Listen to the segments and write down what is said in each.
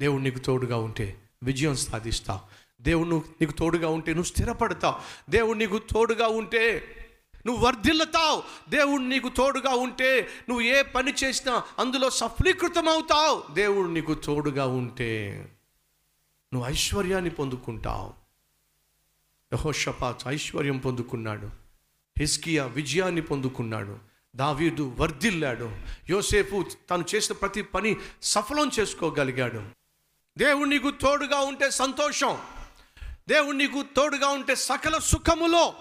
దేవుడు నీకు తోడుగా ఉంటే విజయం సాధిస్తావు దేవుడు నీకు తోడుగా ఉంటే నువ్వు స్థిరపడతావు దేవుడు నీకు తోడుగా ఉంటే నువ్వు వర్ధిల్లుతావు. దేవుడు నీకు తోడుగా ఉంటే నువ్వు ఏ పని చేసినా అందులో సఫలీకృతం అవుతావు దేవుడు నీకు తోడుగా ఉంటే నువ్వు ఐశ్వర్యాన్ని పొందుకుంటావు. యహోషపాత్ ఐశ్వర్యం పొందుకున్నాడు. హిస్కియా విజయాన్ని పొందుకున్నాడు. దావీదు వర్ధిల్లాడు. యోసేపు తను చేసిన ప్రతి పని సఫలం చేసుకోగలిగాడు. దేవుడు నీకు తోడుగా ఉంటే సంతోషం. దేవుడు నీకు తోడుగా ఉంటే సకల సుఖములో.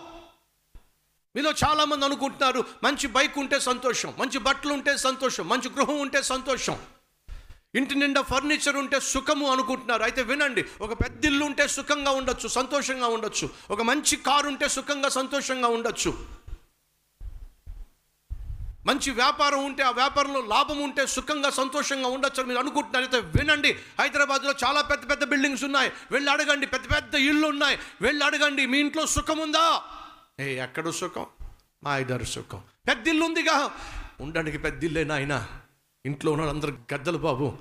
మీలో చాలామంది అనుకుంటున్నారు మంచి బైక్ ఉంటే సంతోషం మంచి బట్టలు ఉంటే సంతోషం మంచి గృహం ఉంటే సంతోషం. ఇంటి నిండా ఫర్నిచర్ ఉంటే సుఖము అనుకుంటున్నారు. అయితే వినండి ఒక పెద్ద ఇల్లు ఉంటే సుఖంగా ఉండొచ్చు సంతోషంగా ఉండొచ్చు. ఒక మంచి కారు ఉంటే సుఖంగా సంతోషంగా ఉండొచ్చు. మంచి వ్యాపారం ఉంటే ఆ వ్యాపారంలో లాభం ఉంటే సుఖంగా సంతోషంగా ఉండొచ్చు మీరు అనుకుంటున్నారు. అయితే వినండి హైదరాబాద్లో చాలా పెద్ద పెద్ద బిల్డింగ్స్ ఉన్నాయి. వెళ్ళి అడగండి పెద్ద పెద్ద ఇళ్ళు ఉన్నాయి. వెళ్ళి అడగండి మీ ఇంట్లో సుఖం ఉందా? ఏ ఎక్కడ సుఖం? మా ఇద్దరు సుఖం. పెద్ద ఇల్లు ఉందిగా ఉండడానికి పెద్ద ఇల్లే నాయన. ఇంట్లో ఉన్న వాళ్ళందరూ గద్దలు బాబు.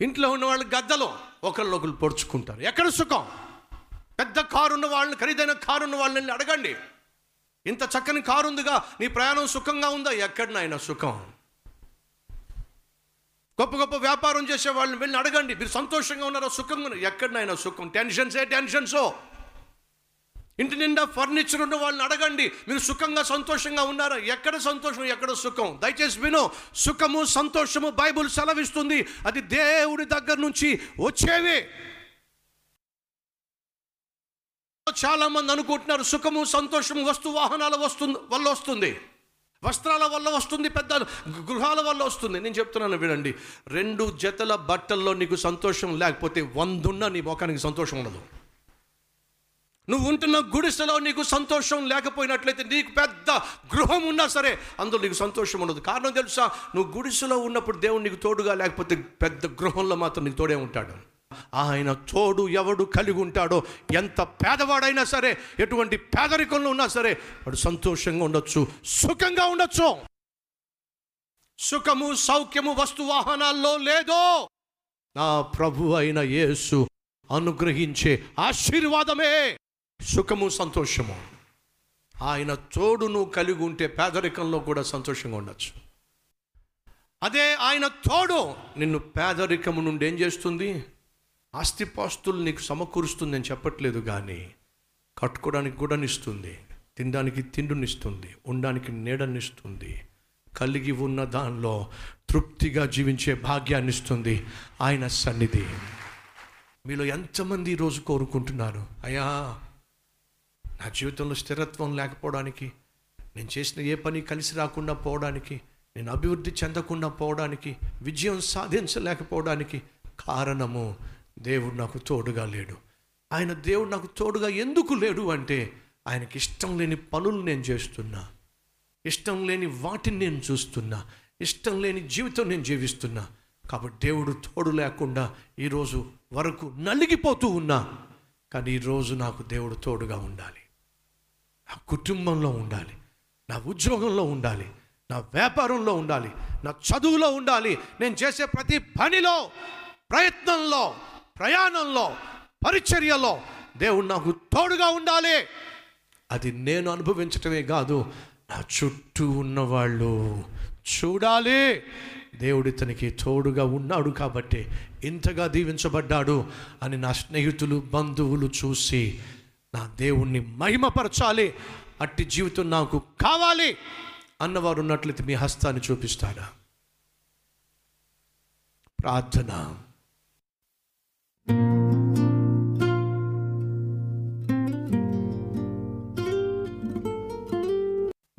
ఇంట్లో ఉన్న వాళ్ళు గద్దలు. ఒకళ్ళు ఒకరు పొడుచుకుంటారు. ఎక్కడ సుఖం? పెద్ద కారు ఉన్న వాళ్ళని ఖరీదైన కారు ఉన్న వాళ్ళని అడగండి. ఇంత చక్కని కారు ఉందిగా నీ ప్రయాణం సుఖంగా ఉందా? ఎక్కడినైనా సుఖం. గొప్ప గొప్ప వ్యాపారం చేసే వాళ్ళని వెళ్ళి అడగండి. మీరు సంతోషంగా ఉన్నారో? సుఖంగా ఉన్నారు? ఎక్కడినైనా సుఖం. టెన్షన్సే టెన్షన్సో ఇంటి నిండా ఫర్నిచర్ ఉన్న వాళ్ళని అడగండి. మీరు సుఖంగా సంతోషంగా ఉన్నారా? ఎక్కడ సంతోషం ఎక్కడ సుఖం? దయచేసి విను సుఖము సంతోషము బైబుల్ సెలవిస్తుంది. అది దేవుడి దగ్గర నుంచి వచ్చేవి. చాలామంది అనుకుంటున్నారు సుఖము సంతోషము వస్తు వాహనాల వస్తుంది వల్ల వస్తుంది. వస్త్రాల వల్ల వస్తుంది పెద్ద గృహాల వల్ల వస్తుంది. నేను చెప్తున్నాను వినండి రెండు జతల బట్టల్లో నీకు సంతోషం లేకపోతే వందున్న నీ ముఖానికి సంతోషం ఉండదు. నువ్వు ఉంటున్న గుడిసెలో నీకు సంతోషం లేకపోయినట్లయితే నీకు పెద్ద గృహం ఉన్నా సరే అందులో నీకు సంతోషం ఉండదు. కారణం తెలుసా? నువ్వు గుడిసెలో ఉన్నప్పుడు దేవుడు నీకు తోడుగా లేకపోతే పెద్ద గృహంలో మాత్రం నీకు తోడే ఉంటాడు. ఆయన తోడు ఎవడు కలిగి ఉంటాడో ఎంత పేదవాడైనా సరే ఎటువంటి పేదరికంలో ఉన్నా సరే వాడు సంతోషంగా ఉండొచ్చు సుఖంగా ఉండొచ్చు. సుఖము సౌఖ్యము వస్తు వాహనాల్లో లేదో నా ప్రభు అయిన యేసు అనుగ్రహించే ఆశీర్వాదమే. సుఖము సంతోషము. ఆయన తోడును కలిగి ఉంటే పేదరికంలో కూడా సంతోషంగా ఉండొచ్చు. అదే ఆయన తోడు నిన్ను పేదరికము నుండి ఏం చేస్తుంది? ఆస్తిపాస్తులు నీకు సమకూరుస్తుంది అని చెప్పట్లేదు కానీ కట్టుకోవడానికి గుడనిస్తుంది తినడానికి తిండునిస్తుంది ఉండడానికి నీడనిస్తుంది కలిగి ఉన్న దానిలో తృప్తిగా జీవించే భాగ్యాన్ని ఇస్తుంది ఆయన సన్నిధి. మీలో ఎంతమంది ఈరోజు కోరుకుంటున్నారు? అయ్యా నా జీవితంలో స్థిరత్వం లేకపోవడానికి నేను చేసిన ఏ పని కలిసి రాకుండా పోవడానికి నేను అభివృద్ధి చెందకుండా పోవడానికి విజయం సాధించలేకపోవడానికి కారణము దేవుడు నాకు తోడుగా లేడు. ఆయన దేవుడు నాకు తోడుగా ఎందుకు లేడు అంటే ఆయనకి ఇష్టం లేని పనులు నేను చేస్తున్నా. ఇష్టం లేని వాటిని నేను చూస్తున్నా. ఇష్టం లేని జీవితం నేను జీవిస్తున్నా. కాబట్టి దేవుడు తోడు లేకుండా ఈరోజు వరకు నలిగిపోతూ ఉన్నా. కానీ ఈరోజు నాకు దేవుడు తోడుగా ఉండాలి. నా కుటుంబంలో ఉండాలి. నా ఉద్యోగంలో ఉండాలి. నా వ్యాపారంలో ఉండాలి. నా చదువులో ఉండాలి. నేను చేసే ప్రతి పనిలో ప్రయత్నంలో ప్రయాణంలో పరిచర్యలో దేవుడు నాకు తోడుగా ఉండాలి. అది నేను అనుభవించటమే కాదు నా చుట్టూ ఉన్నవాళ్ళు చూడాలి. దేవుడు ఇతనికి తోడుగా ఉన్నాడు కాబట్టి ఇంతగా దీవించబడ్డాడు అని నా స్నేహితులు బంధువులు చూసి నా దేవుణ్ణి మహిమపరచాలి. అట్టి జీవితం నాకు కావాలి అన్నవారు ఉన్నట్లయితే మీ హస్తాన్ని చూపిస్తాడా? ప్రార్థన.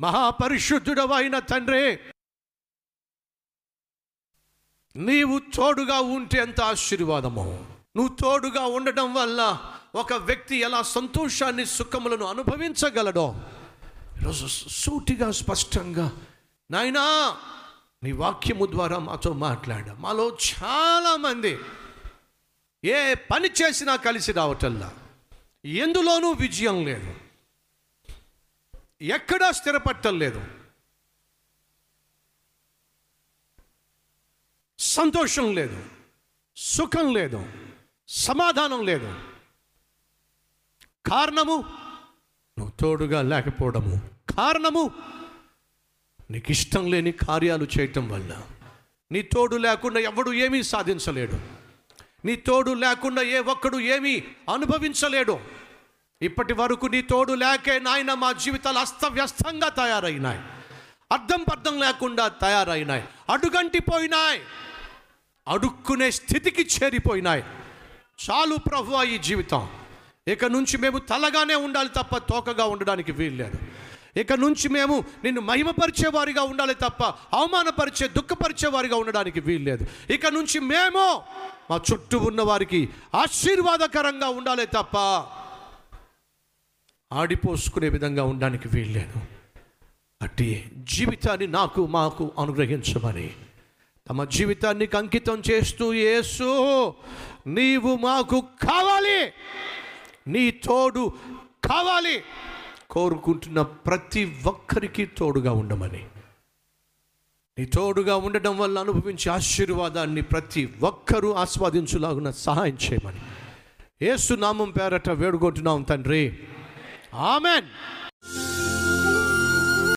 మహాపరిశుద్ధుడవైన తండ్రి నీవు తోడుగా ఉంటే ఎంత ఆశీర్వాదము. నువ్వు తోడుగా ఉండటం వల్ల ఒక వ్యక్తి ఎలా సంతోషాన్ని సుఖములను అనుభవించగలడో. ఈరోజు సూటిగా స్పష్టంగా నాయనా నీ వాక్యము ద్వారా మాతో మాట్లాడ. మాలో చాలామంది ఏ పని చేసినా కలిసి రావటల్లా ఎందులోనూ విజయం లేదు. ఎక్కడా స్థిరపట్టం లేదు. సంతోషం లేదు. సుఖం లేదు. సమాధానం లేదు. కారణము నువ్వు తోడుగా లేకపోవడము. కారణము నీకు ఇష్టం లేని కార్యాలు చేయటం వల్ల. నీ తోడు లేకుండా ఎవడు ఏమీ సాధించలేడు. నీ తోడు లేకుండా ఏ ఒక్కడు ఏమీ అనుభవించలేడు. ఇప్పటి వరకు నీ తోడు లేకే నాయన మా జీవితాలు అస్తవ్యస్తంగా తయారైనాయి. అర్థం పర్థం లేకుండా తయారైనాయి. అడుగంటిపోయినాయి. అడుక్కునే స్థితికి చేరిపోయినాయి. చాలు ప్రభు ఈ జీవితం. ఇక నుంచి మేము తలగానే ఉండాలి తప్ప తోకగా ఉండడానికి వీల్లేదు. ఇక నుంచి మేము నిన్ను మహిమపరిచేవారిగా ఉండాలి తప్ప అవమానపరిచే దుఃఖపరిచే వారిగా ఉండడానికి వీల్లేదు. ఇక నుంచి మేము మా చుట్టూ ఉన్న వారికి ఆశీర్వాదకరంగా ఉండాలి తప్ప ఆడిపోసుకునే విధంగా ఉండడానికి వీల్లేదు. అట్టి జీవితాన్ని నాకు మాకు అనుగ్రహించమని తమ జీవితాన్ని అంకితం చేస్తూ యేసు నీవు మాకు కావాలి. నీ తోడు కావాలి. కోరుకుంటున్న ప్రతి ఒక్కరికి తోడుగా ఉండమని. నీ తోడుగా ఉండడం వల్ల అనుభవించే ఆశీర్వాదాన్ని ప్రతి ఒక్కరూ ఆస్వాదించులాగున సహాయం చేయమని. ఏసునామం పేరట వేడుకుంటున్నాం తండ్రి. ఆమెన్.